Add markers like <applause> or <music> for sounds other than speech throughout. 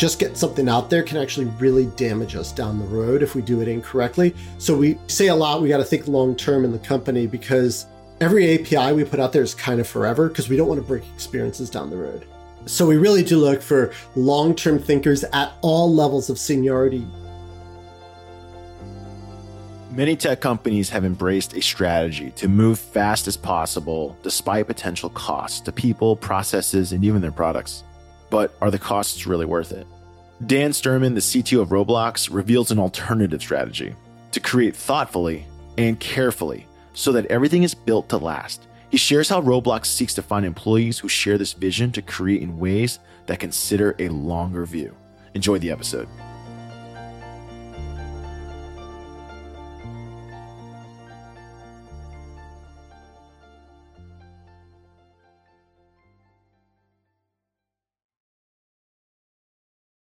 just get something out there can actually really damage us down the road if we do it incorrectly. So we say a lot, we got to think long term in the company because every API we put out there is kind of forever because we don't want to break experiences down the road. So we really do look for long term thinkers at all levels of seniority. Many tech companies have embraced a strategy to move fast as possible despite potential costs to people, processes, and even their products but are the costs really worth it? Dan Sturman, the CTO of Roblox, reveals an alternative strategy to create thoughtfully and carefully so that everything is built to last. He shares how Roblox seeks to find employees who share this vision to create in ways that consider a longer view. Enjoy the episode.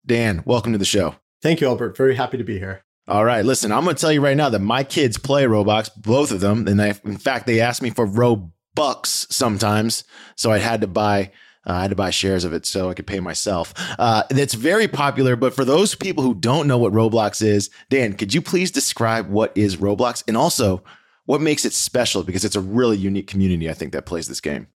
Dan, welcome to the show. Thank you, Albert. Very happy to be here. All right, listen, I'm going to tell you right now that my kids play Roblox, both of them, and they, in fact, they ask me for Robux sometimes, so I had to buy. Uh, I had to buy shares of it so I could pay myself. Uh, it's very popular, but for those people who don't know what Roblox is, Dan, could you please describe what is Roblox and also what makes it special? Because it's a really unique community, I think, that plays this game.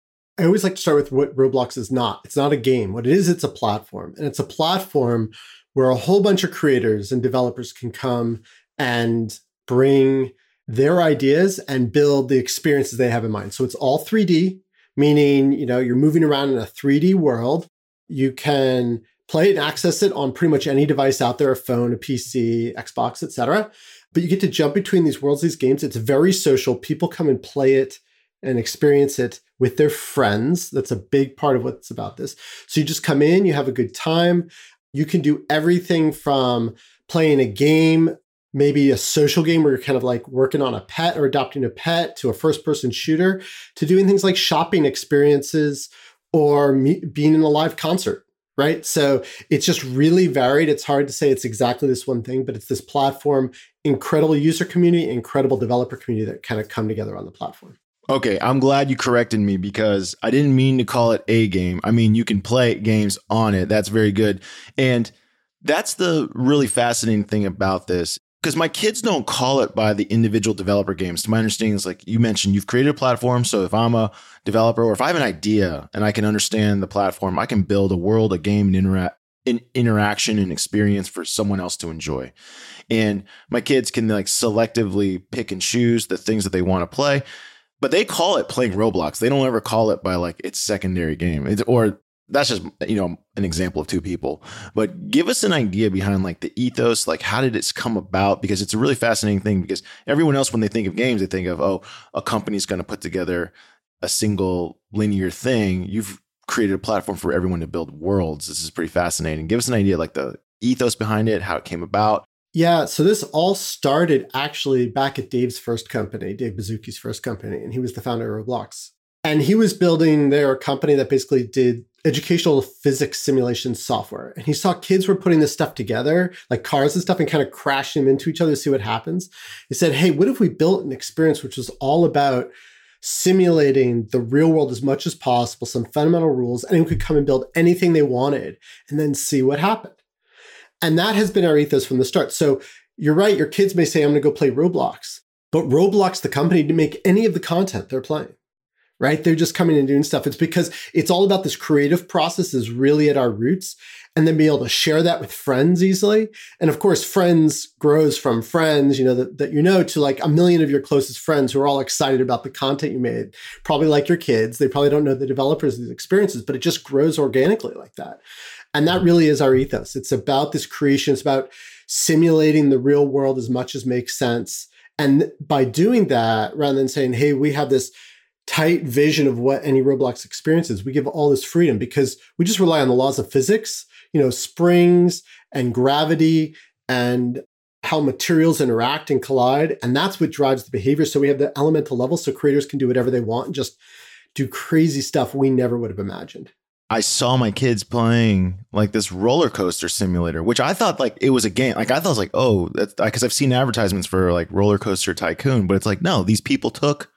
I always like to start with what Roblox is not. It's not a game. What it is, it's a platform. And it's a platform where a whole bunch of creators and developers can come and bring their ideas and build the experiences they have in mind. So it's all 3D, meaning, you know, you're moving around in a 3D world. You can play it and access it on pretty much any device out there, a phone, a PC, Xbox, etc. But you get to jump between these worlds, these games. It's very social. People come and play it and experience it with their friends. That's a big part of what's about this. So you just come in, you have a good time. You can do everything from playing a game, maybe a social game where you're kind of like working on a pet or adopting a pet, to a first person shooter, to doing things like shopping experiences or me- being in a live concert. Right. So it's just really varied. It's hard to say it's exactly this one thing, but it's this platform, incredible user community, incredible developer community that kind of come together on the platform. Okay, I'm glad you corrected me because I didn't mean to call it a game. I mean, you can play games on it. That's very good. And that's the really fascinating thing about this because my kids don't call it by the individual developer games. To my understanding, is like you mentioned, you've created a platform. So if I'm a developer or if I have an idea and I can understand the platform, I can build a world, a game, and an interaction and experience for someone else to enjoy. And my kids can like selectively pick and choose the things that they want to play but they call it playing Roblox. They don't ever call it by like its secondary game. It's, or that's just you know an example of two people. But give us an idea behind like the ethos. Like how did it come about? Because it's a really fascinating thing. Because everyone else, when they think of games, they think of oh, a company's going to put together a single linear thing. You've created a platform for everyone to build worlds. This is pretty fascinating. Give us an idea like the ethos behind it, how it came about, yeah, so this all started actually back at Dave's first company, Dave Baszucki's first company, and he was the founder of Roblox. And he was building their company that basically did educational physics simulation software. And he saw kids were putting this stuff together, like cars and stuff, and kind of crashing them into each other to see what happens. He said, Hey, what if we built an experience which was all about simulating the real world as much as possible, some fundamental rules, and anyone could come and build anything they wanted and then see what happened. And that has been our ethos from the start. So you're right. Your kids may say, I'm going to go play Roblox, but Roblox, the company, to make any of the content they're playing, right? They're just coming and doing stuff. It's because it's all about this creative process is really at our roots and then be able to share that with friends easily. And of course, friends grows from friends, you know, that, that you know to like a million of your closest friends who are all excited about the content you made, probably like your kids. They probably don't know the developers of these experiences, but it just grows organically like that. And that really is our ethos. It's about this creation, it's about simulating the real world as much as makes sense. And by doing that, rather than saying, hey, we have this tight vision of what any Roblox experience is, we give all this freedom because we just rely on the laws of physics, you know, springs and gravity and how materials interact and collide. And that's what drives the behavior. So we have the elemental level so creators can do whatever they want and just do crazy stuff we never would have imagined. I saw my kids playing like this roller coaster simulator, which I thought like it was a game. Like I thought it was like, oh, that's because I've seen advertisements for like roller coaster tycoon, but it's like, no, these people took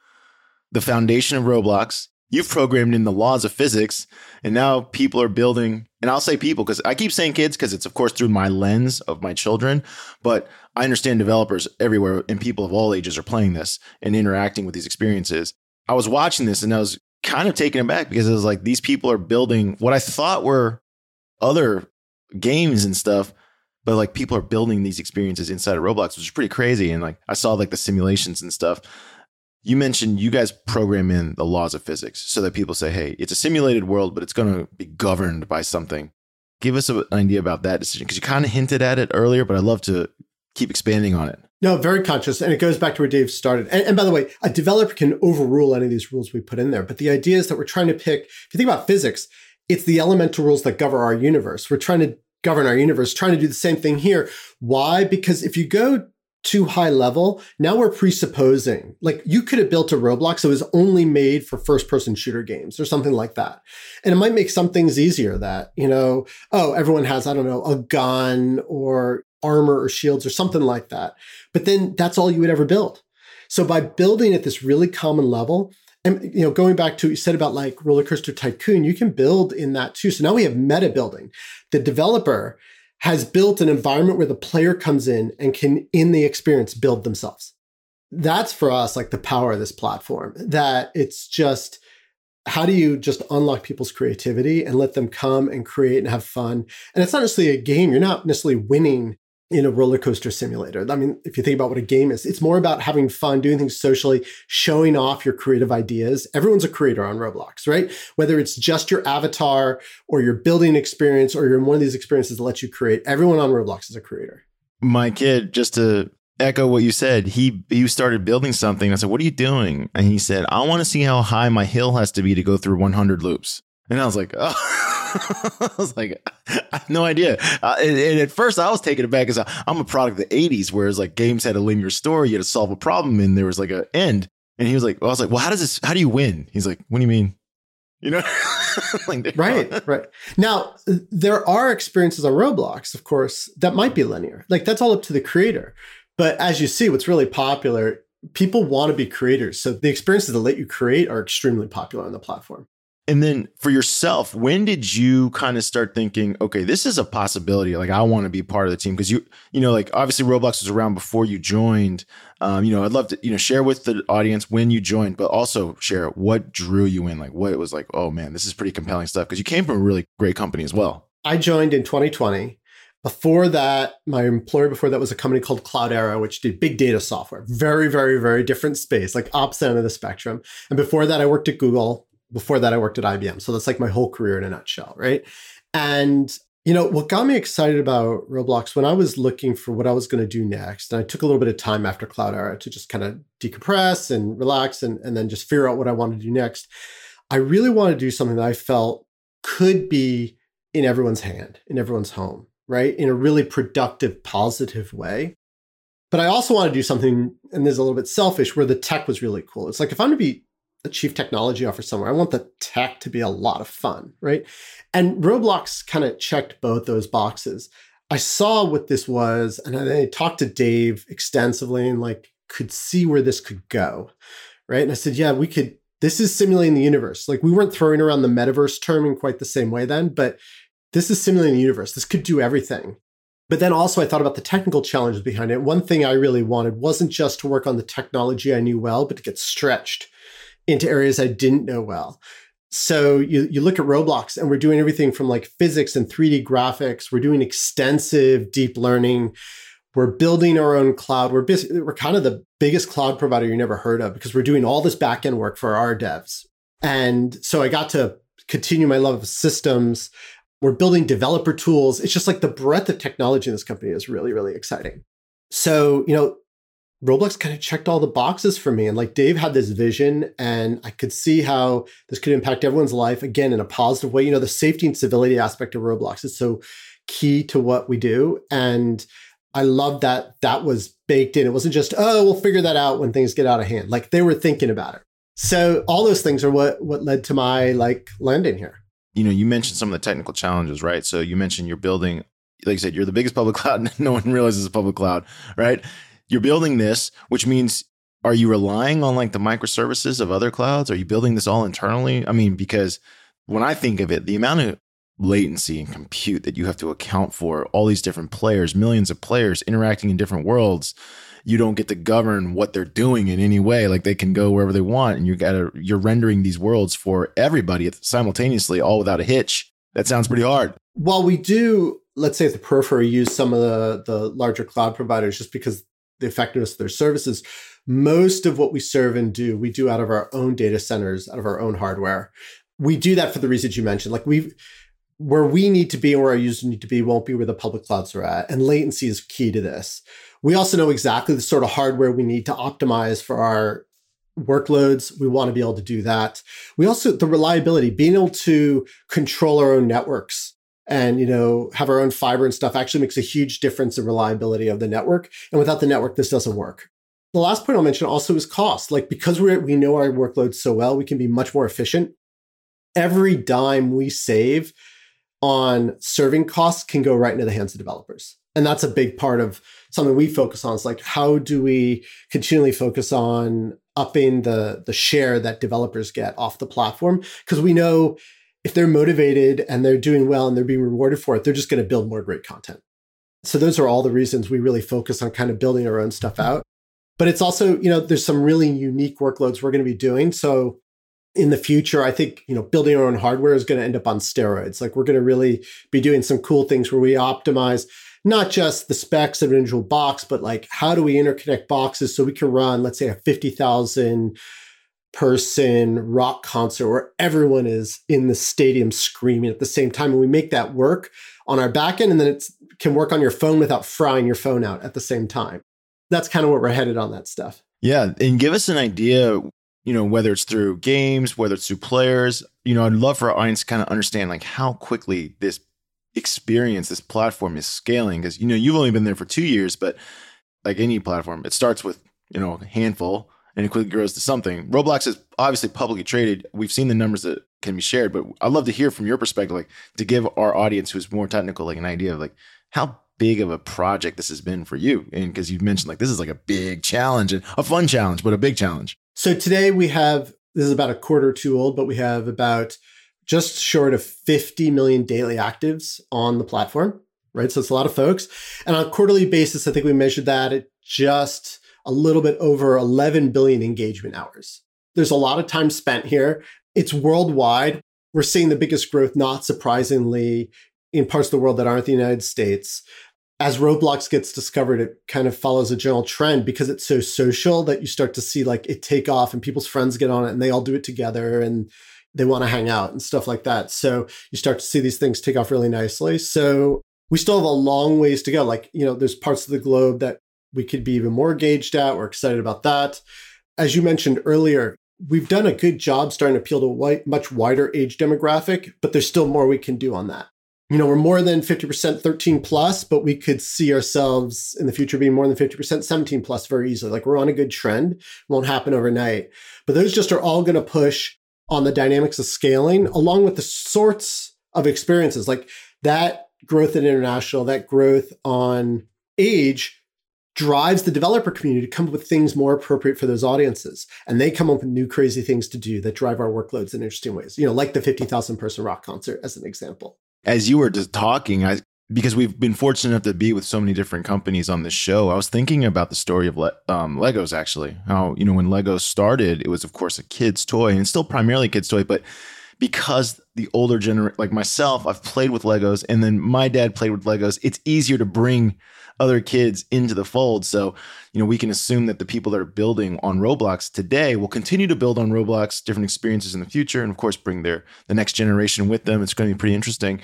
the foundation of Roblox you've programmed in the laws of physics and now people are building and i'll say people because i keep saying kids because it's of course through my lens of my children but i understand developers everywhere and people of all ages are playing this and interacting with these experiences i was watching this and i was kind of taken aback because it was like these people are building what i thought were other games and stuff but like people are building these experiences inside of roblox which is pretty crazy and like i saw like the simulations and stuff you mentioned you guys program in the laws of physics so that people say, hey, it's a simulated world, but it's going to be governed by something. Give us an idea about that decision because you kind of hinted at it earlier, but I'd love to keep expanding on it. No, very conscious. And it goes back to where Dave started. And, and, by the way, a developer can overrule any of these rules we put in there. But the idea is that we're trying to pick, if you think about physics, it's the elemental rules that govern our universe. We're trying to govern our universe, trying to do the same thing here. Why? Because if you go too high level, now we're presupposing like you could have built a Roblox that was only made for first person shooter games or something like that. And it might make some things easier that, you know, oh, everyone has, I don't know, a gun or armor or shields or something like that. But then that's all you would ever build. So by building at this really common level, and you know, going back to what you said about like roller coaster tycoon, you can build in that too. So now we have meta building. The developer has built an environment where the player comes in and can, in the experience, build themselves. That's for us like the power of this platform, that it's just how do you just unlock people's creativity and let them come and create and have fun? And it's not necessarily a game. You're not necessarily winning in a roller coaster simulator. I mean, if you think about what a game is, it's more about having fun, doing things socially, showing off your creative ideas. Everyone's a creator on Roblox, right? Whether it's just your avatar or you're building experience or you're in one of these experiences that lets you create, everyone on Roblox is a creator. My kid, just to echo what you said, he he started building something. I said, "What are you doing?" And he said, "I want to see how high my hill has to be to go through 100 loops." And I was like, "Oh." <laughs> <laughs> I was like, I have no idea. Uh, and, and, at first, I was taken aback because I'm a product of the 80s, whereas like games had a linear story, you had to solve a problem, and there was like an end. And he was like, well, I was like, well, how does this, how do you win? He's like, what do you mean? You know? <laughs> like, right, right. Now, there are experiences on Roblox, of course, that might be linear. Like that's all up to the creator. But as you see, what's really popular, people want to be creators. So the experiences that let you create are extremely popular on the platform. And then for yourself, when did you kind of start thinking, okay, this is a possibility? Like, I want to be part of the team because you, you know, like obviously Roblox was around before you joined. Um, you know, I'd love to, you know, share with the audience when you joined, but also share what drew you in, like what it was like. Oh man, this is pretty compelling stuff because you came from a really great company as well. I joined in 2020. Before that, my employer before that was a company called Cloudera, which did big data software. Very, very, very different space, like opposite end of the spectrum. And before that, I worked at Google before that, I worked at IBM. So that's like my whole career in a nutshell, right? And you know, what got me excited about Roblox when I was looking for what I was going to do next, and I took a little bit of time after Cloudera to just kind of decompress and relax and, and then just figure out what I wanted to do next. I really wanted to do something that I felt could be in everyone's hand, in everyone's home, right? In a really productive, positive way. But I also want to do something, and this is a little bit selfish, where the tech was really cool. It's like if I'm going to be chief technology officer somewhere. I want the tech to be a lot of fun, right? And Roblox kind of checked both those boxes. I saw what this was, and I talked to Dave extensively and like could see where this could go, right? And I said, yeah, we could. This is simulating the universe. Like we weren't throwing around the metaverse term in quite the same way then, but this is simulating the universe. This could do everything. But then also, I thought about the technical challenges behind it. One thing I really wanted wasn't just to work on the technology I knew well, but to get stretched into areas I didn't know well. So you, you look at Roblox and we're doing everything from like physics and 3D graphics. We're doing extensive deep learning. We're building our own cloud. We're basically, we're kind of the biggest cloud provider you never heard of because we're doing all this backend work for our devs. And so I got to continue my love of systems. We're building developer tools. It's just like the breadth of technology in this company is really, really exciting. So, you know, Roblox kind of checked all the boxes for me. And like Dave had this vision, and I could see how this could impact everyone's life again in a positive way. You know, the safety and civility aspect of Roblox is so key to what we do. And I love that that was baked in. It wasn't just, oh, we'll figure that out when things get out of hand. Like they were thinking about it. So all those things are what what led to my like landing here. You know, you mentioned some of the technical challenges, right? So you mentioned you're building, like I said, you're the biggest public <laughs> cloud. no one realizes a public cloud, right? You're building this, which means are you relying on like the microservices of other clouds? Are you building this all internally? I mean, because when I think of it, the amount of latency and compute that you have to account for, all these different players, millions of players interacting in different worlds, you don't get to govern what they're doing in any way. Like they can go wherever they want, and you gotta you're rendering these worlds for everybody simultaneously, all without a hitch. That sounds pretty hard. While we do, let's say at the periphery, use some of the the larger cloud providers just because the effectiveness of their services. Most of what we serve and do, we do out of our own data centers, out of our own hardware. We do that for the reasons you mentioned. Like we've where we need to be and where our users need to be won't be where the public clouds are at. And latency is key to this. We also know exactly the sort of hardware we need to optimize for our workloads. We want to be able to do that. We also, the reliability, being able to control our own networks and, you know, have our own fiber and stuff actually makes a huge difference in reliability of the network. And without the network, this doesn't work. The last point I'll mention also is cost. Like because we we know our workloads so well, we can be much more efficient. Every dime we save on serving costs can go right into the hands of developers. And that's a big part of something we focus on. Is like how do we continually focus on upping the the share that developers get off the platform? Because we know if they're motivated and they're doing well and they're being rewarded for it, they're just going to build more great content. So those are all the reasons we really focus on kind of building our own stuff out. But it's also, you know, there's some really unique workloads we're going to be doing. So in the future, I think, you know, building our own hardware is going to end up on steroids. Like we're going to really be doing some cool things where we optimize not just the specs of an individual box, but like how do we interconnect boxes so we can run, let's say, a 50,000 person rock concert where everyone is in the stadium screaming at the same time. And we make that work on our backend, and then it can work on your phone without frying your phone out at the same time. That's kind of where we're headed on that stuff. Yeah. And give us an idea you know, whether it's through games, whether it's through players, you know, I'd love for our audience to kind of understand like how quickly this experience, this platform is scaling. Cause, you know, you've only been there for two years, but like any platform, it starts with, you know, a handful and it quickly grows to something. Roblox is obviously publicly traded. We've seen the numbers that can be shared, but I'd love to hear from your perspective, like to give our audience who's more technical, like an idea of like how big of a project this has been for you. And because you've mentioned like this is like a big challenge and a fun challenge, but a big challenge. So today we have, this is about a quarter two old, but we have about just short of 50 million daily actives on the platform, right? So it's a lot of folks. And on a quarterly basis, I think we measured that at just a little bit over 11 billion engagement hours. There's a lot of time spent here. It's worldwide. We're seeing the biggest growth, not surprisingly, in parts of the world that aren't the United States as Roblox gets discovered, it kind of follows a general trend because it's so social that you start to see like it take off and people's friends get on it and they all do it together and they want to hang out and stuff like that. So you start to see these things take off really nicely. So we still have a long ways to go. Like, you know, there's parts of the globe that we could be even more engaged at. We're excited about that. As you mentioned earlier, we've done a good job starting to appeal to a much wider age demographic, but there's still more we can do on that you know, we're more than 50% 13 plus, but we could see ourselves in the future being more than 50% 17 plus very easily. Like we're on a good trend. won't happen overnight. But those just are all going to push on the dynamics of scaling along with the sorts of experiences like that growth in international, that growth on age drives the developer community to come up with things more appropriate for those audiences. And they come up with new crazy things to do that drive our workloads in interesting ways, you know, like the 50,000 person rock concert as an example as you were just talking, I because we've been fortunate enough to be with so many different companies on this show. I was thinking about the story of Le- um, Legos actually. How you know when Legos started, it was of course a kid's toy and still primarily a kid's toy, but because the older generation, like myself, I've played with Legos, and then my dad played with Legos. It's easier to bring other kids into the fold. So, you know, we can assume that the people that are building on Roblox today will continue to build on Roblox, different experiences in the future, and of course, bring their the next generation with them. It's going to be pretty interesting.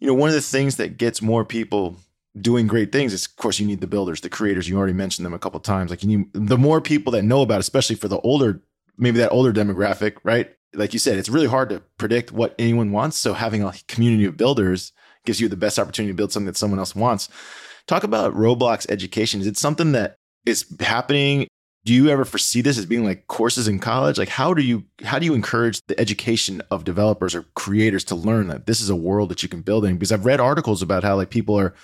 You know, one of the things that gets more people doing great things is of course you need the builders the creators you already mentioned them a couple times like you need the more people that know about especially for the older maybe that older demographic right like you said it's really hard to predict what anyone wants so having a community of builders gives you the best opportunity to build something that someone else wants Talk about Roblox education. Is it something that is happening? Do you ever foresee this as being like courses in college? Like how do you how do you encourage the education of developers or creators to learn that this is a world that you can build in? Because I've read articles about how like people are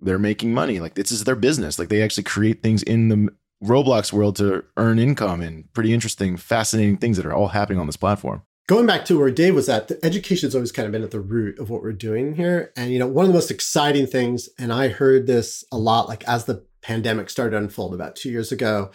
they're making money. Like this is their business. Like they actually create things in the Roblox world to earn income and pretty interesting, fascinating things that are all happening on this platform. Going back to where Dave was at, the education has always kind of been at the root of what we're doing here. And, you know, one of the most exciting things, and I heard this a lot, like as the pandemic started to unfold about two years ago,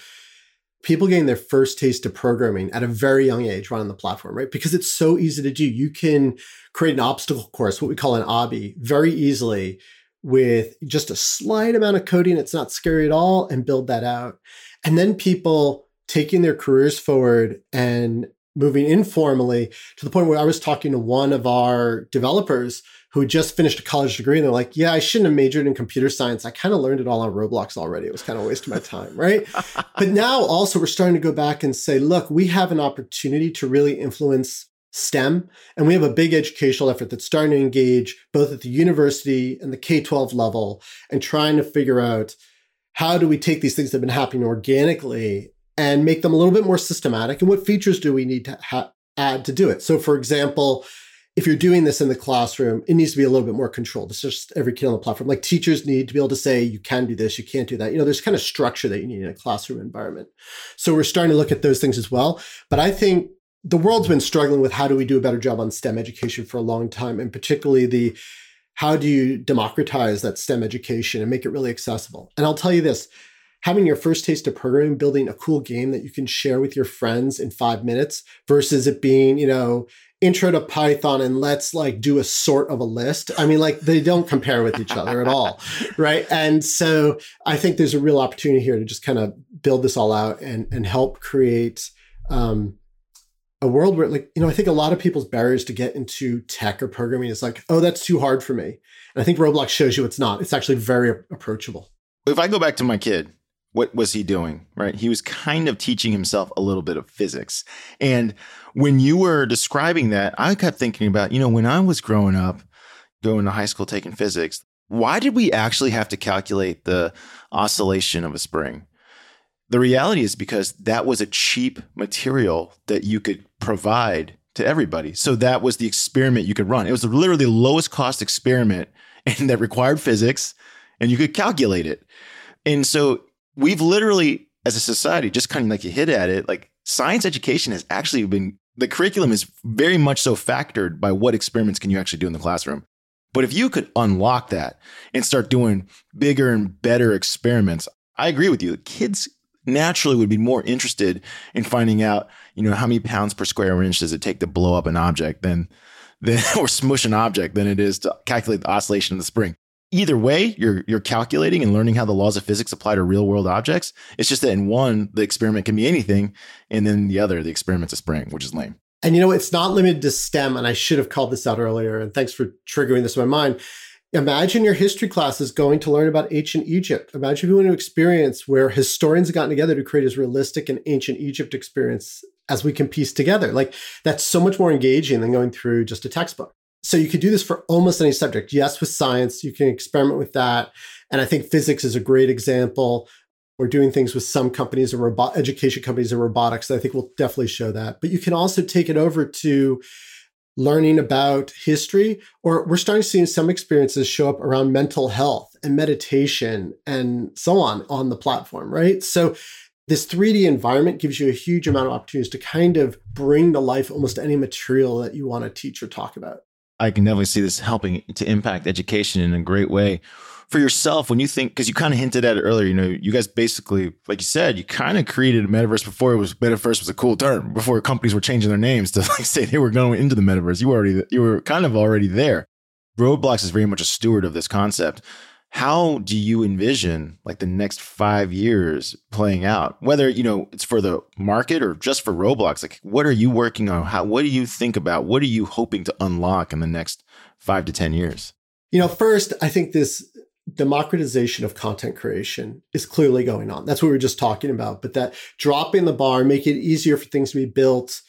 people getting their first taste of programming at a very young age running the platform, right? Because it's so easy to do. You can create an obstacle course, what we call an obby, very easily with just a slight amount of coding. It's not scary at all, and build that out. And then people taking their careers forward and moving informally to the point where I was talking to one of our developers who just finished a college degree and they're like, yeah, I shouldn't have majored in computer science. I kind of learned it all on Roblox already. It was kind of a waste of my time, right? <laughs> but now also we're starting to go back and say, look, we have an opportunity to really influence STEM. And we have a big educational effort that's starting to engage both at the university and the K 12 level and trying to figure out how do we take these things that have been happening organically and make them a little bit more systematic? And what features do we need to ha- add to do it? So, for example, if you're doing this in the classroom, it needs to be a little bit more controlled. It's just every kid on the platform. Like teachers need to be able to say, you can do this, you can't do that. You know, there's kind of structure that you need in a classroom environment. So we're starting to look at those things as well. But I think the world's been struggling with how do we do a better job on STEM education for a long time, and particularly the how do you democratize that STEM education and make it really accessible? And I'll tell you this having your first taste of programming, building a cool game that you can share with your friends in five minutes versus it being, you know, intro to Python and let's like do a sort of a list. I mean, like they don't compare with each other at all. <laughs> Right. And so I think there's a real opportunity here to just kind of build this all out and, and help create um, a world where like, you know, I think a lot of people's barriers to get into tech or programming is like, oh, that's too hard for me. And I think Roblox shows you it's not. It's actually very approachable. If I go back to my kid, what was he doing? Right. He was kind of teaching himself a little bit of physics. And when you were describing that, I kept thinking about, you know, when I was growing up, going to high school taking physics, why did we actually have to calculate the oscillation of a spring? The reality is because that was a cheap material that you could provide to everybody. So that was the experiment you could run. It was literally the lowest cost experiment <laughs> and that required physics and you could calculate it. And so we've literally, as a society, just kind of like you hit at it, like science education has actually been the curriculum is very much so factored by what experiments can you actually do in the classroom. But if you could unlock that and start doing bigger and better experiments, I agree with you. Kids naturally would be more interested in finding out, you know, how many pounds per square inch does it take to blow up an object than, than <laughs> or smush an object than it is to calculate the oscillation of the spring either way, you're you're calculating and learning how the laws of physics apply to real world objects. It's just that in one, the experiment can be anything, and then the other, the experiment's a spring, which is lame. And you know, it's not limited to STEM, and I should have called this out earlier. And thanks for triggering this in my mind. Imagine your history class is going to learn about ancient Egypt. Imagine if you want to experience where historians have gotten together to create as realistic an ancient Egypt experience as we can piece together. Like that's so much more engaging than going through just a textbook. So you could do this for almost any subject. Yes, with science, you can experiment with that. And I think physics is a great example. We're doing things with some companies and robot education companies and robotics I think will definitely show that. But you can also take it over to learning about history, or we're starting to see some experiences show up around mental health and meditation and so on on the platform, right? So this 3D environment gives you a huge amount of opportunities to kind of bring to life almost any material that you want to teach or talk about. I can definitely see this helping to impact education in a great way for yourself when you think because you kind of hinted at it earlier you know you guys basically like you said you kind of created a metaverse before it was metaverse was a cool term before companies were changing their names to <laughs> like say they were going into the metaverse. You were already you were kind of already there. Roblox is very much a steward of this concept how do you envision like the next five years playing out? Whether you know it's for the market or just for roblox like what are you working on? How what do you think about? What are you hoping to unlock in the next five to ten years? You know first i think this democratization of content creation is clearly going on. That's what we were just talking about but that dropping the bar make it easier for things to be built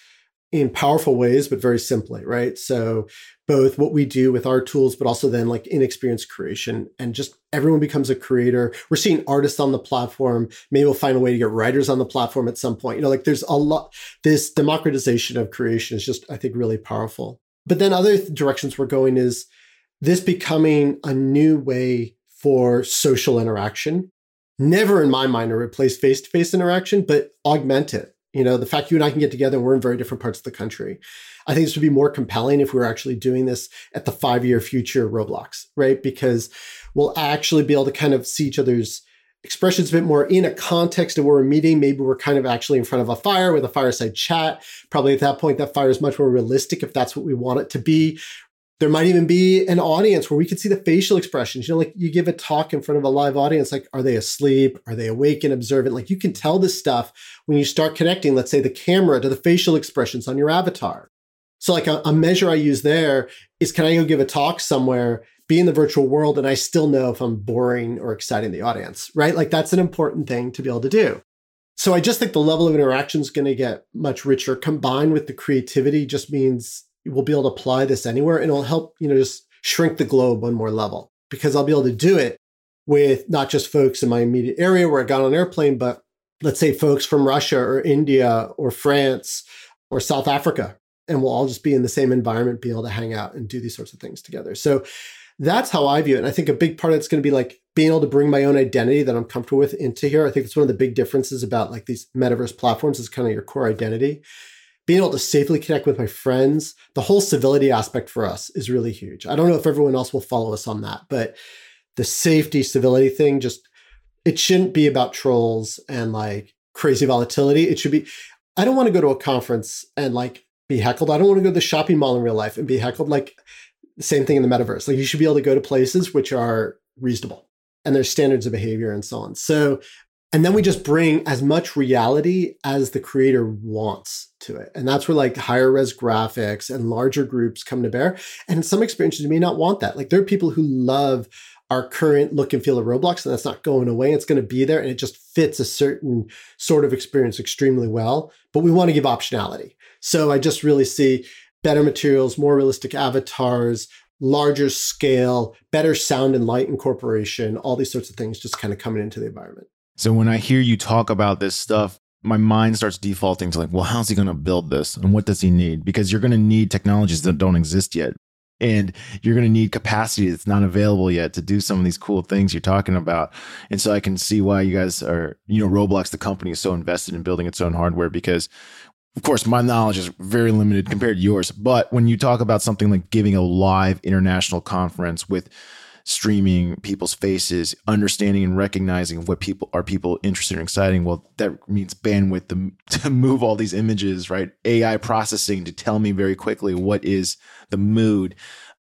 in powerful ways, but very simply, right? So both what we do with our tools, but also then like inexperienced creation and just everyone becomes a creator. We're seeing artists on the platform. Maybe we'll find a way to get writers on the platform at some point. You know, like there's a lot, this democratization of creation is just, I think, really powerful. But then other directions we're going is this becoming a new way for social interaction never in my mind to replace face to face interaction, but augment it. You know, the fact you and I can get together and we're in very different parts of the country. I think this would be more compelling if we were actually doing this at the five year future Roblox, right? Because we'll actually be able to kind of see each other's expressions a bit more in a context of where we're meeting. Maybe we're kind of actually in front of a fire with a fireside chat. Probably at that point, that fire is much more realistic if that's what we want it to be. There might even be an audience where we could see the facial expressions. You know, like you give a talk in front of a live audience, like, are they asleep? Are they awake and observant? Like you can tell this stuff when you start connecting, let's say, the camera to the facial expressions on your avatar. So, like a, a measure I use there is can I go give a talk somewhere, be in the virtual world, and I still know if I'm boring or exciting the audience, right? Like that's an important thing to be able to do. So I just think the level of interaction is going to get much richer. Combined with the creativity, just means we'll be able to apply this anywhere and it'll help, you know, just shrink the globe one more level because I'll be able to do it with not just folks in my immediate area where I got on an airplane, but let's say folks from Russia or India or France or South Africa. And we'll all just be in the same environment, be able to hang out and do these sorts of things together. So that's how I view it. And I think a big part of it's going to be like being able to bring my own identity that I'm comfortable with into here. I think it's one of the big differences about like these metaverse platforms is kind of your core identity being able to safely connect with my friends, the whole civility aspect for us is really huge. I don't know if everyone else will follow us on that, but the safety, civility thing just, it shouldn't be about trolls and like crazy volatility. It should be, I don't want to go to a conference and like be heckled. I don't want to go to the shopping mall in real life and be heckled. Like same thing in the metaverse. Like you should be able to go to places which are reasonable and there's standards of behavior and so on. So and then we just bring as much reality as the creator wants to it. And that's where like higher res graphics and larger groups come to bear. And in some experiences, you may not want that. Like there are people who love our current look and feel of Roblox, and that's not going away. It's going to be there and it just fits a certain sort of experience extremely well. But we want to give optionality. So I just really see better materials, more realistic avatars, larger scale, better sound and light incorporation, all these sorts of things just kind of coming into the environment. So when I hear you talk about this stuff, my mind starts defaulting to like, well, how's he going to build this and what does he need? Because you're going to need technologies that don't exist yet. And you're going to need capacity that's not available yet to do some of these cool things you're talking about. And so I can see why you guys are, you know, Roblox, the company is so invested in building its own hardware because of course, my knowledge is very limited compared to yours. But when you talk about something like giving a live international conference with streaming people's faces, understanding and recognizing what people are people interested in exciting. Well, that means bandwidth to, <laughs> to move all these images, right? AI processing to tell me very quickly what is the mood.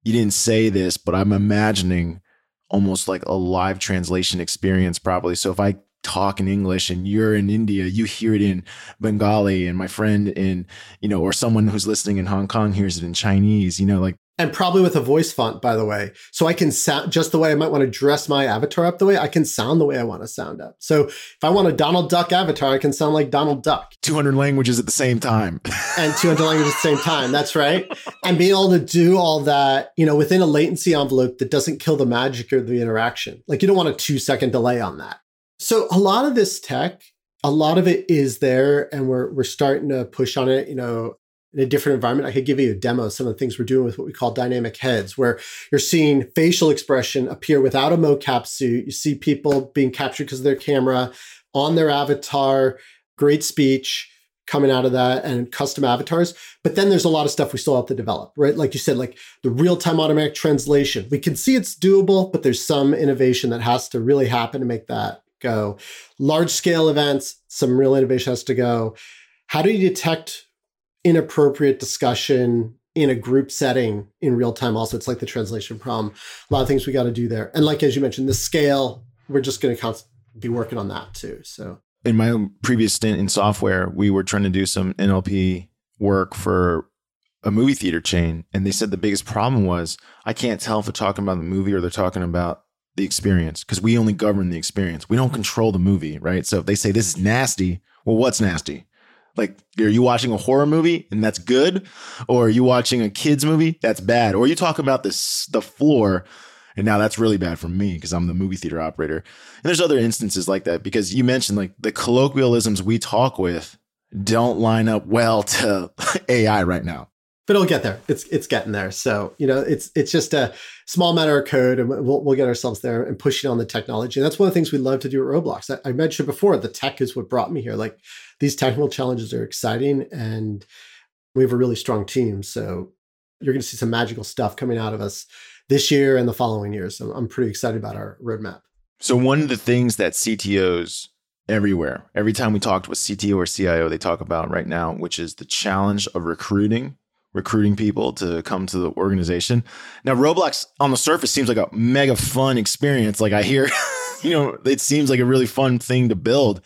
You didn't say this, but I'm imagining almost like a live translation experience probably. So if I talk in English and you're in India, you hear it in Bengali and my friend in, you know, or someone who's listening in Hong Kong hears it in Chinese, you know, like and probably with a voice font, by the way. So I can sound just the way I might want to dress my avatar up the way I can sound the way I want to sound up. So if I want a Donald Duck avatar, I can sound like Donald Duck. 200 languages at the same time. and 200 languages at the same time. That's right. And being able to do all that, you know, within a latency envelope that doesn't kill the magic of the interaction. Like you don't want a two second delay on that. So a lot of this tech, a lot of it is there and we're, we're starting to push on it. You know, in a different environment, I could give you a demo of some of the things we're doing with what we call dynamic heads, where you're seeing facial expression appear without a mocap suit. You see people being captured because of their camera on their avatar, great speech coming out of that and custom avatars. But then there's a lot of stuff we still have to develop, right? Like you said, like the real time automatic translation. We can see it's doable, but there's some innovation that has to really happen to make that go. Large scale events, some real innovation has to go. How do you detect inappropriate discussion in a group setting in real time also it's like the translation problem. A lot of things we got to do there. And like as you mentioned the scale we're just going to be working on that too so. In my previous stint in software we were trying to do some nlp work for a movie theater chain and they said the biggest problem was i can't tell if they're talking about the movie or they're talking about the experience because we only govern the experience. We don't control the movie right? So if they say this is nasty well what's nasty like, are you watching a horror movie and that's good? Or are you watching a kids movie? That's bad. Or you talk about this, the floor and now that's really bad for me because I'm the movie theater operator. And there's other instances like that because you mentioned like the colloquialisms we talk with don't line up well <laughs> to AI right now. but it'll get there. It's it's getting there. So you know, it's it's just a small matter of code, and we'll we'll get ourselves there and pushing on the technology. And that's one of the things we love to do at Roblox. I, I mentioned before, the tech is what brought me here. Like these technical challenges are exciting, and we have a really strong team. So you're going to see some magical stuff coming out of us this year and the following years. So I'm pretty excited about our roadmap. So one of the things that CTOs everywhere, every time we talk to a CTO or CIO, they talk about right now, which is the challenge of recruiting recruiting people to come to the organization. Now, Roblox on the surface seems like a mega fun experience. Like I hear, <laughs> you know, it seems like a really fun thing to build.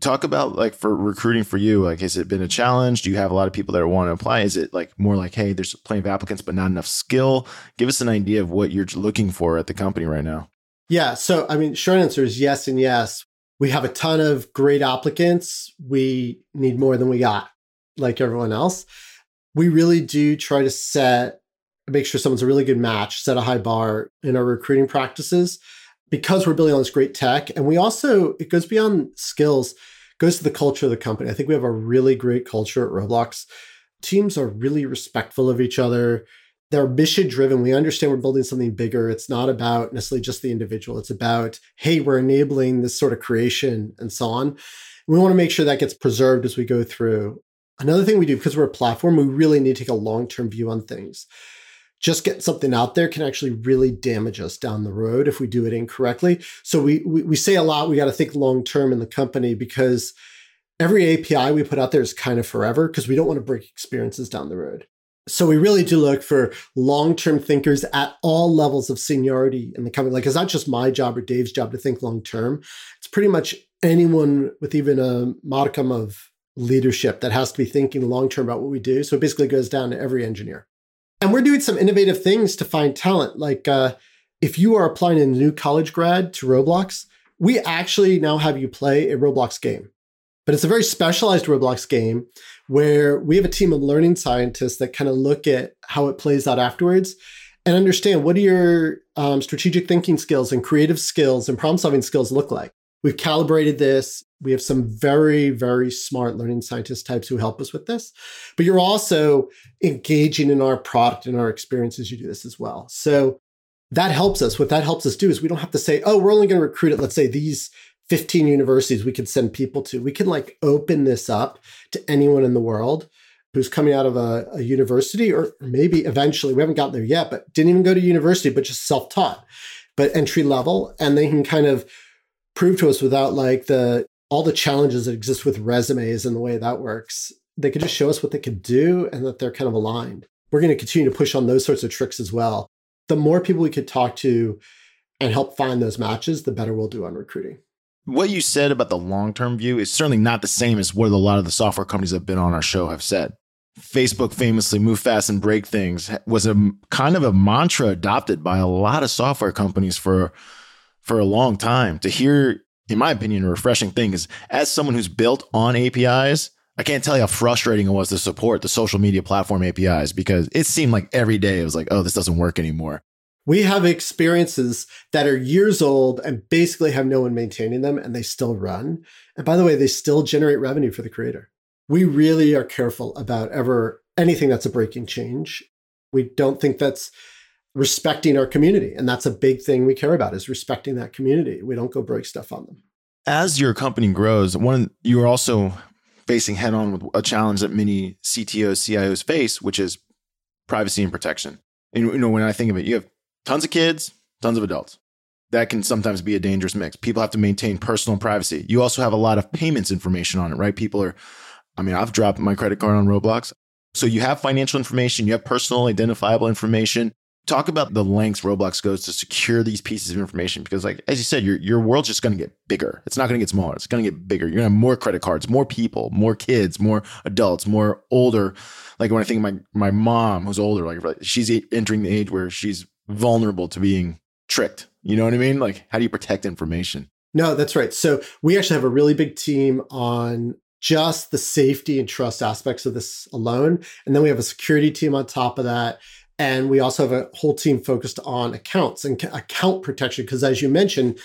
Talk about like for recruiting for you, like has it been a challenge? Do you have a lot of people that want to apply? Is it like more like, hey, there's plenty of applicants, but not enough skill? Give us an idea of what you're looking for at the company right now. Yeah. So, I mean, short answer is yes and yes. We have a ton of great applicants. We need more than we got, like everyone else we really do try to set make sure someone's a really good match, set a high bar in our recruiting practices because we're building on this great tech. And we also, it goes beyond skills, goes to the culture of the company. I think we have a really great culture at Roblox. Teams are really respectful of each other. They're mission driven. We understand we're building something bigger. It's not about necessarily just the individual. It's about, hey, we're enabling this sort of creation and so on. We want to make sure that gets preserved as we go through. Another thing we do, because we're a platform, we really need to take a long term view on things. Just get something out there can actually really damage us down the road if we do it incorrectly. So we we, we say a lot. We got to think long term in the company because every API we put out there is kind of forever because we don't want to break experiences down the road. So we really do look for long-term thinkers at all levels of seniority in the company. Like it's not just my job or Dave's job to think long-term. It's pretty much anyone with even a modicum of leadership that has to be thinking long term about what we do. So it basically goes down to every engineer. And we're doing some innovative things to find talent. Like uh, if you are applying a new college grad to Roblox, we actually now have you play a Roblox game. But it's a very specialized Roblox game where we have a team of learning scientists that kind of look at how it plays out afterwards and understand what do your um, strategic thinking skills and creative skills and problem solving skills look like. We've calibrated this. We have some very, very smart learning scientist types who help us with this. But you're also engaging in our product and our experiences. You do this as well. So that helps us. What that helps us do is we don't have to say, oh, we're only going to recruit at, let's say, these 15 universities we could send people to. We can like open this up to anyone in the world who's coming out of a, a university or maybe eventually, we haven't gotten there yet, but didn't even go to university, but just self taught, but entry level. And they can kind of prove to us without like the all the challenges that exist with resumes and the way that works. They could just show us what they could do and that they're kind of aligned. We're going to continue to push on those sorts of tricks as well. The more people we could talk to and help find those matches, the better we'll do on recruiting. What you said about the long term view is certainly not the same as what a lot of the software companies that have been on our show have said. Facebook famously move fast and break things was a kind of a mantra adopted by a lot of software companies for for a long time. To hear, in my opinion, a refreshing thing is as someone who's built on APIs, I can't tell you how frustrating it was to support the social media platform APIs because it seemed like every day it was like, oh, this doesn't work anymore. We have experiences that are years old and basically have no one maintaining them and they still run. And by the way, they still generate revenue for the creator. We really are careful about ever anything that's a breaking change. We don't think that's respecting our community. And that's a big thing we care about is respecting that community. We don't go break stuff on them. As your company grows, one you are also facing head on with a challenge that many CTOs, CIOs face, which is privacy and protection. And you know, when I think of it, you have tons of kids, tons of adults. That can sometimes be a dangerous mix. People have to maintain personal privacy. You also have a lot of payments information on it, right? People are, I mean, I've dropped my credit card on Roblox. So you have financial information, you have personal identifiable information, talk about the lengths Roblox goes to secure these pieces of information because, like as you said, your your world's just going to get bigger. It's not going to get smaller. It's going to get bigger. You're going to have more credit cards, more people, more kids, more adults, more older. Like when I think of my my mom who's older, like she's entering the age where she's vulnerable to being tricked. You know what I mean? Like how do you protect information? No, that's right. So we actually have a really big team on just the safety and trust aspects of this alone. And then we have a security team on top of that. And we also have a whole team focused on accounts and account protection. Because as you mentioned,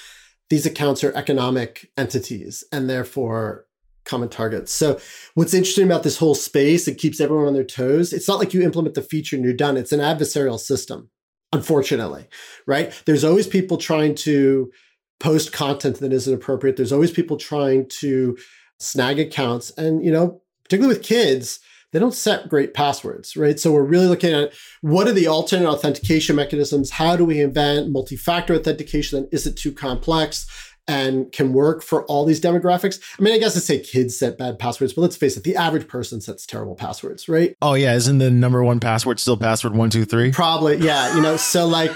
these accounts are economic entities and therefore common targets. So what's interesting about this whole space, it keeps everyone on their toes. It's not like you implement the feature and you're done. It's an adversarial system, unfortunately, right? There's always people trying to post content that isn't appropriate. There's always people trying to snag accounts. And, you know, particularly with kids, they don't set great passwords, right? So we're really looking at what are the alternate authentication mechanisms? How do we invent multi-factor authentication Is it too complex? and can work for all these demographics. I mean, I guess I'd say kids set bad passwords, but let's face it, the average person sets terrible passwords, right? Oh yeah, isn't the number one password still password one two three? Probably, yeah. You know, so <laughs> like,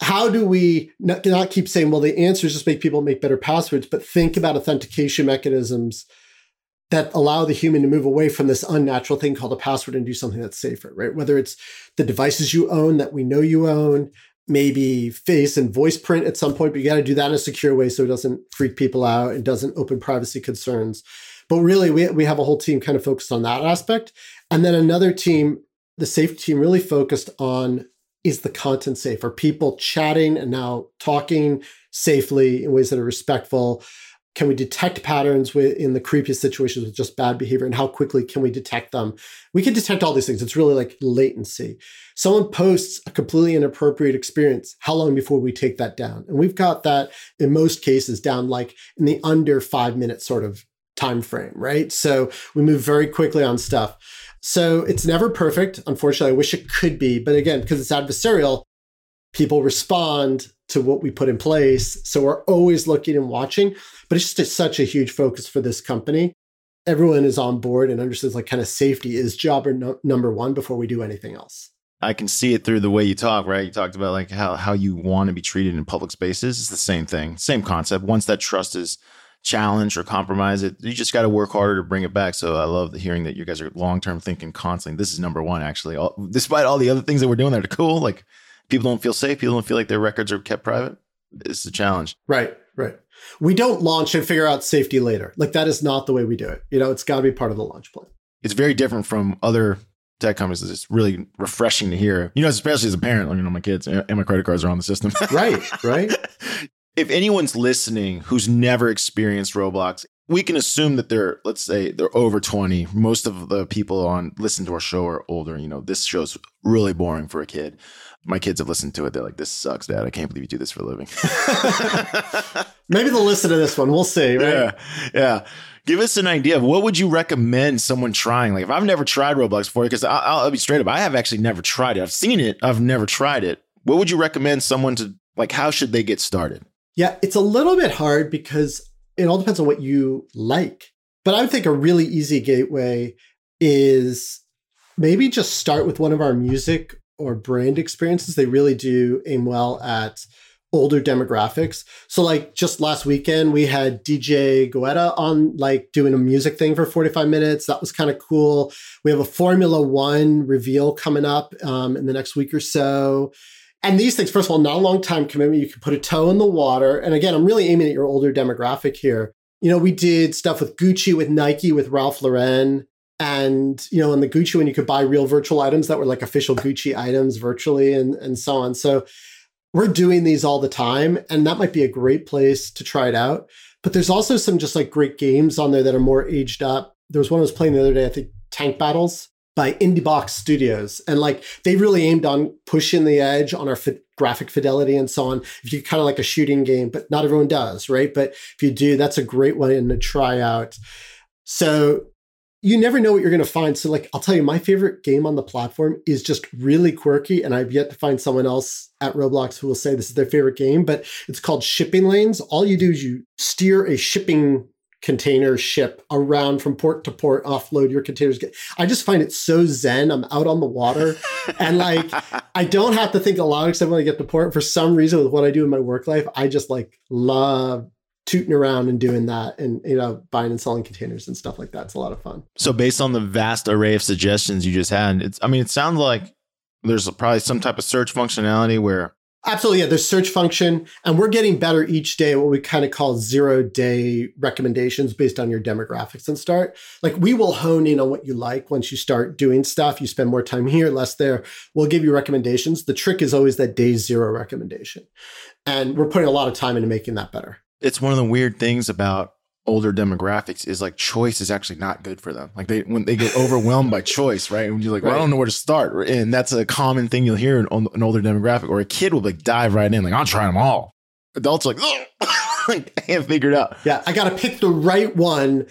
how do we not, not keep saying, well, the answer is just make people make better passwords, but think about authentication mechanisms that allow the human to move away from this unnatural thing called a password and do something that's safer, right? Whether it's the devices you own that we know you own, maybe face and voice print at some point, but you got to do that in a secure way so it doesn't freak people out and doesn't open privacy concerns. But really, we, we have a whole team kind of focused on that aspect. And then another team, the safety team, really focused on is the content safe? Are people chatting and now talking safely in ways that are respectful? Can we detect patterns in the creepiest situations with just bad behavior and how quickly can we detect them? We can detect all these things. It's really like latency. Someone posts a completely inappropriate experience. How long before we take that down? And we've got that in most cases down like in the under five minute sort of time frame, right? So we move very quickly on stuff. So it's never perfect. Unfortunately, I wish it could be. But again, because it's adversarial, people respond to what we put in place. So we're always looking and watching, but it's just such a huge focus for this company. Everyone is on board and understands like kind of safety is job no- number one before we do anything else. I can see it through the way you talk, right? You talked about like how how you want to be treated in public spaces. It's the same thing, same concept. Once that trust is challenged or compromised, it you just got to work harder to bring it back. So I love the hearing that you guys are long term thinking constantly. This is number one, actually. All, despite all the other things that we're doing that are cool, like people don't feel safe. People don't feel like their records are kept private. It's a challenge. Right, right. We don't launch and figure out safety later. Like that is not the way we do it. You know, it's got to be part of the launch plan. It's very different from other tech companies. It's really refreshing to hear. You know, especially as a parent, you know, my kids and my credit cards are on the system. <laughs> right, right. If anyone's listening who's never experienced Roblox, we can assume that they're let's say they're over 20 most of the people on listen to our show are older you know this show's really boring for a kid my kids have listened to it. They're like this sucks dad. I can't believe you do this for a living. <laughs> <laughs> Maybe they'll listen to this one. We'll see right? Yeah yeah. Give us an idea of what would you recommend someone trying? Like if i've never tried roblox before because I'll, I'll be straight up i have actually never tried it. I've seen it i've never tried it. What would you recommend someone to like how should they get started? Yeah it's a little bit hard because it all depends on what you like. But I would think a really easy gateway is maybe just start with one of our music or brand experiences. They really do aim well at older demographics. So like just last weekend we had DJ Guetta on like doing a music thing for 45 minutes. That was kind of cool. We have a Formula 1 reveal coming up um, in the next week or so. And these things, first of all, not a long time commitment. You can put a toe in the water. And again, I'm really aiming at your older demographic here. You know, we did stuff with Gucci, with Nike, with Ralph Lauren. And, you know, in the Gucci when you could buy real virtual items that were like official Gucci items virtually and, and so on. So we're doing these all the time. And that might be a great place to try it out. But there's also some just like great games on there that are more aged up. There was one I was playing the other day, I think Tank Battles by IndieBox Studios. And like they really aimed on pushing the edge on our fi- graphic fidelity and so on. If you kind of like a shooting game, but not everyone does, right? But if you do, that's a great one to try out. So you never know what you're going to find. So, like, I'll tell you, my favorite game on the platform is just really quirky, and I've yet to find someone else at Roblox who will say this is their favorite game. But it's called Shipping Lanes. All you do is you steer a shipping container ship around from port to port, offload your containers. I just find it so zen. I'm out on the water <laughs> and like I don't have to think a lot except when I get to port. For some reason, with what I do in my work life, I just like love tooting around and doing that and you know buying and selling containers and stuff like that. It's a lot of fun. So based on the vast array of suggestions you just had, it's I mean it sounds like there's probably some type of search functionality where Absolutely. Yeah, there's search function, and we're getting better each day what we kind of call zero day recommendations based on your demographics and start. Like we will hone in on what you like once you start doing stuff. You spend more time here, less there. We'll give you recommendations. The trick is always that day zero recommendation. And we're putting a lot of time into making that better. It's one of the weird things about older demographics is like choice is actually not good for them. Like they when they get <laughs> overwhelmed by choice, right? And you're like, well, I don't know where to start, and that's a common thing you'll hear in an older demographic, or a kid will like dive right in, like I'll try them all. Adults are like, <laughs> I can't figure it out. Yeah, I got to pick the right one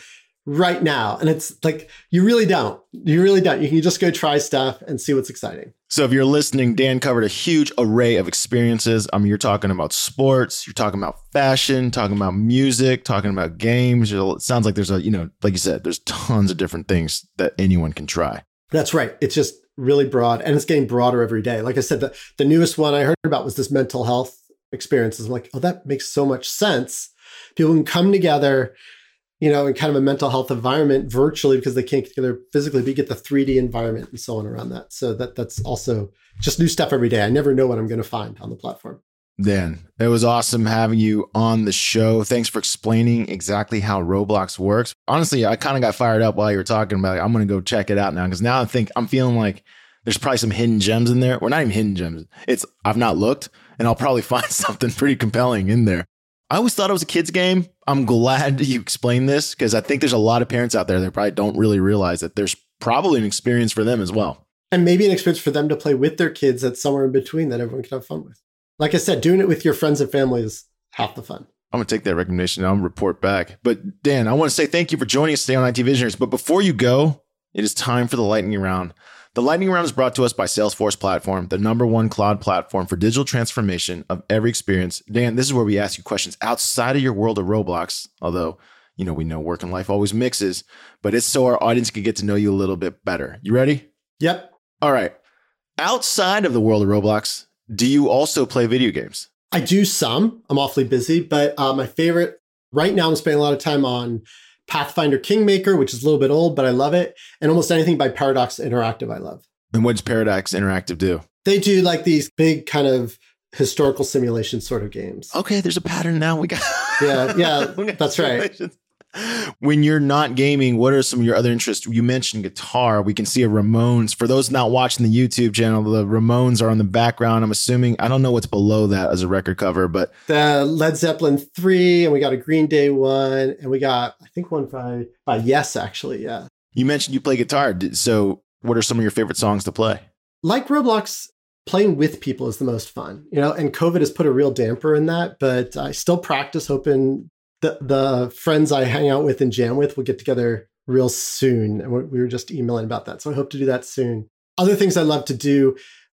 right now. And it's like, you really don't. You really don't. You can just go try stuff and see what's exciting. So, if you're listening, Dan covered a huge array of experiences. I mean, you're talking about sports, you're talking about fashion, talking about music, talking about games. It sounds like there's a, you know, like you said, there's tons of different things that anyone can try. That's right. It's just really broad and it's getting broader every day. Like I said, the, the newest one I heard about was this mental health experiences. I'm like, oh, that makes so much sense. People can come together you know, in kind of a mental health environment virtually because they can't get together physically, but you get the 3D environment and so on around that. So that that's also just new stuff every day. I never know what I'm going to find on the platform. Dan, it was awesome having you on the show. Thanks for explaining exactly how Roblox works. Honestly, I kind of got fired up while you were talking about it. I'm going to go check it out now because now I think I'm feeling like there's probably some hidden gems in there. Or not even hidden gems. It's I've not looked and I'll probably <laughs> find something pretty compelling in there. I always thought it was a kid's game. I'm glad <laughs> you explained this because I think there's a lot of parents out there that probably don't really realize that there's probably an experience for them as well. And maybe an experience for them to play with their kids that's somewhere in between that everyone can have fun with. Like I said, doing it with your friends and family is half the fun. I'm gonna take that recommendation. I'm gonna report back. But Dan, I want to say thank you for joining us today on IT Visionaries. But before you go, it is time for the lightning round. The lightning round is brought to us by Salesforce Platform, the number one cloud platform for digital transformation of every experience. Dan, this is where we ask you questions outside of your world of Roblox, although you know we know work and life always mixes, but it's so our audience can get to know you a little bit better. You ready? Yep. All right. Outside of the world of Roblox, do you also play video games? I do some. I'm awfully busy, but uh, my favorite right now, I'm spending a lot of time on Pathfinder Kingmaker, which is a little bit old, but I love it. And almost anything by Paradox Interactive, I love. And what does Paradox Interactive do? They do like these big kind of historical simulation sort of games. Okay, there's a pattern now. We got Yeah, yeah, <laughs> that's right when you're not gaming, what are some of your other interests? You mentioned guitar. We can see a Ramones. For those not watching the YouTube channel, the Ramones are on the background. I'm assuming I don't know what's below that as a record cover, but the Led Zeppelin three, and we got a Green Day one, and we got I think one by by Yes, actually, yeah. You mentioned you play guitar, so what are some of your favorite songs to play? Like Roblox, playing with people is the most fun, you know. And COVID has put a real damper in that, but I still practice, hoping the the friends I hang out with and jam with will get together real soon, and we were just emailing about that. So I hope to do that soon. Other things I love to do,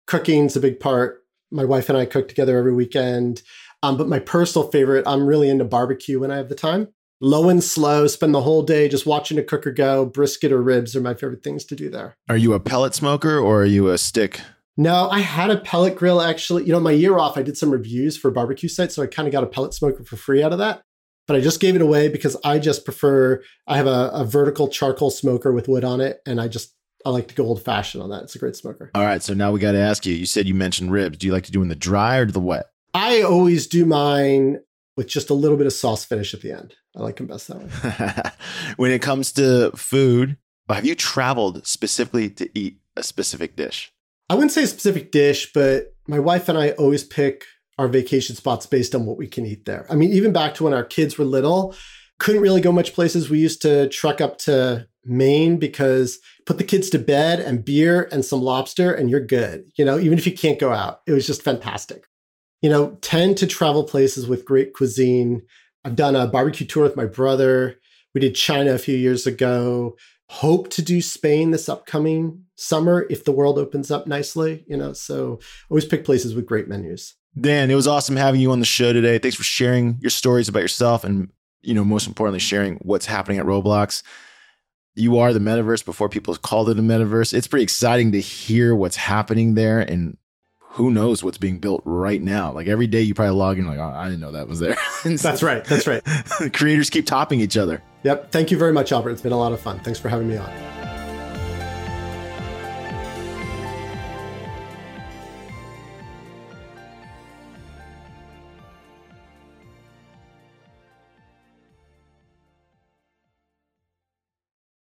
cooking's a big part. My wife and I cook together every weekend. Um, but my personal favorite, I'm really into barbecue when I have the time. Low and slow, spend the whole day just watching a cooker go. Brisket or ribs are my favorite things to do there. Are you a pellet smoker or are you a stick? No, I had a pellet grill actually. You know, my year off, I did some reviews for barbecue sites, so I kind of got a pellet smoker for free out of that but I just gave it away because I just prefer. I have a, a vertical charcoal smoker with wood on it, and I just I like to go old fashioned on that. It's a great smoker. All right, so now we got to ask you. You said you mentioned ribs. Do you like to do in the dry or the wet? I always do mine with just a little bit of sauce finish at the end. I like them best that way. <laughs> when it comes to food, have you traveled specifically to eat a specific dish? I wouldn't say a specific dish, but my wife and I always pick our vacation spots based on what we can eat there. I mean, even back to when our kids were little, couldn't really go much places. We used to truck up to Maine because put the kids to bed and beer and some lobster and you're good. You know, even if you can't go out, it was just fantastic. You know, tend to travel places with great cuisine. I've done a barbecue tour with my brother. We did China a few years ago. Hope to do Spain this upcoming summer if the world opens up nicely, you know. So always pick places with great menus. Dan, it was awesome having you on the show today. Thanks for sharing your stories about yourself and, you know, most importantly, sharing what's happening at Roblox. You are the metaverse before people called it a metaverse. It's pretty exciting to hear what's happening there and who knows what's being built right now. Like every day you probably log in like, oh, I didn't know that was there. <laughs> that's right. That's right. <laughs> Creators keep topping each other. Yep. Thank you very much, Albert. It's been a lot of fun. Thanks for having me on.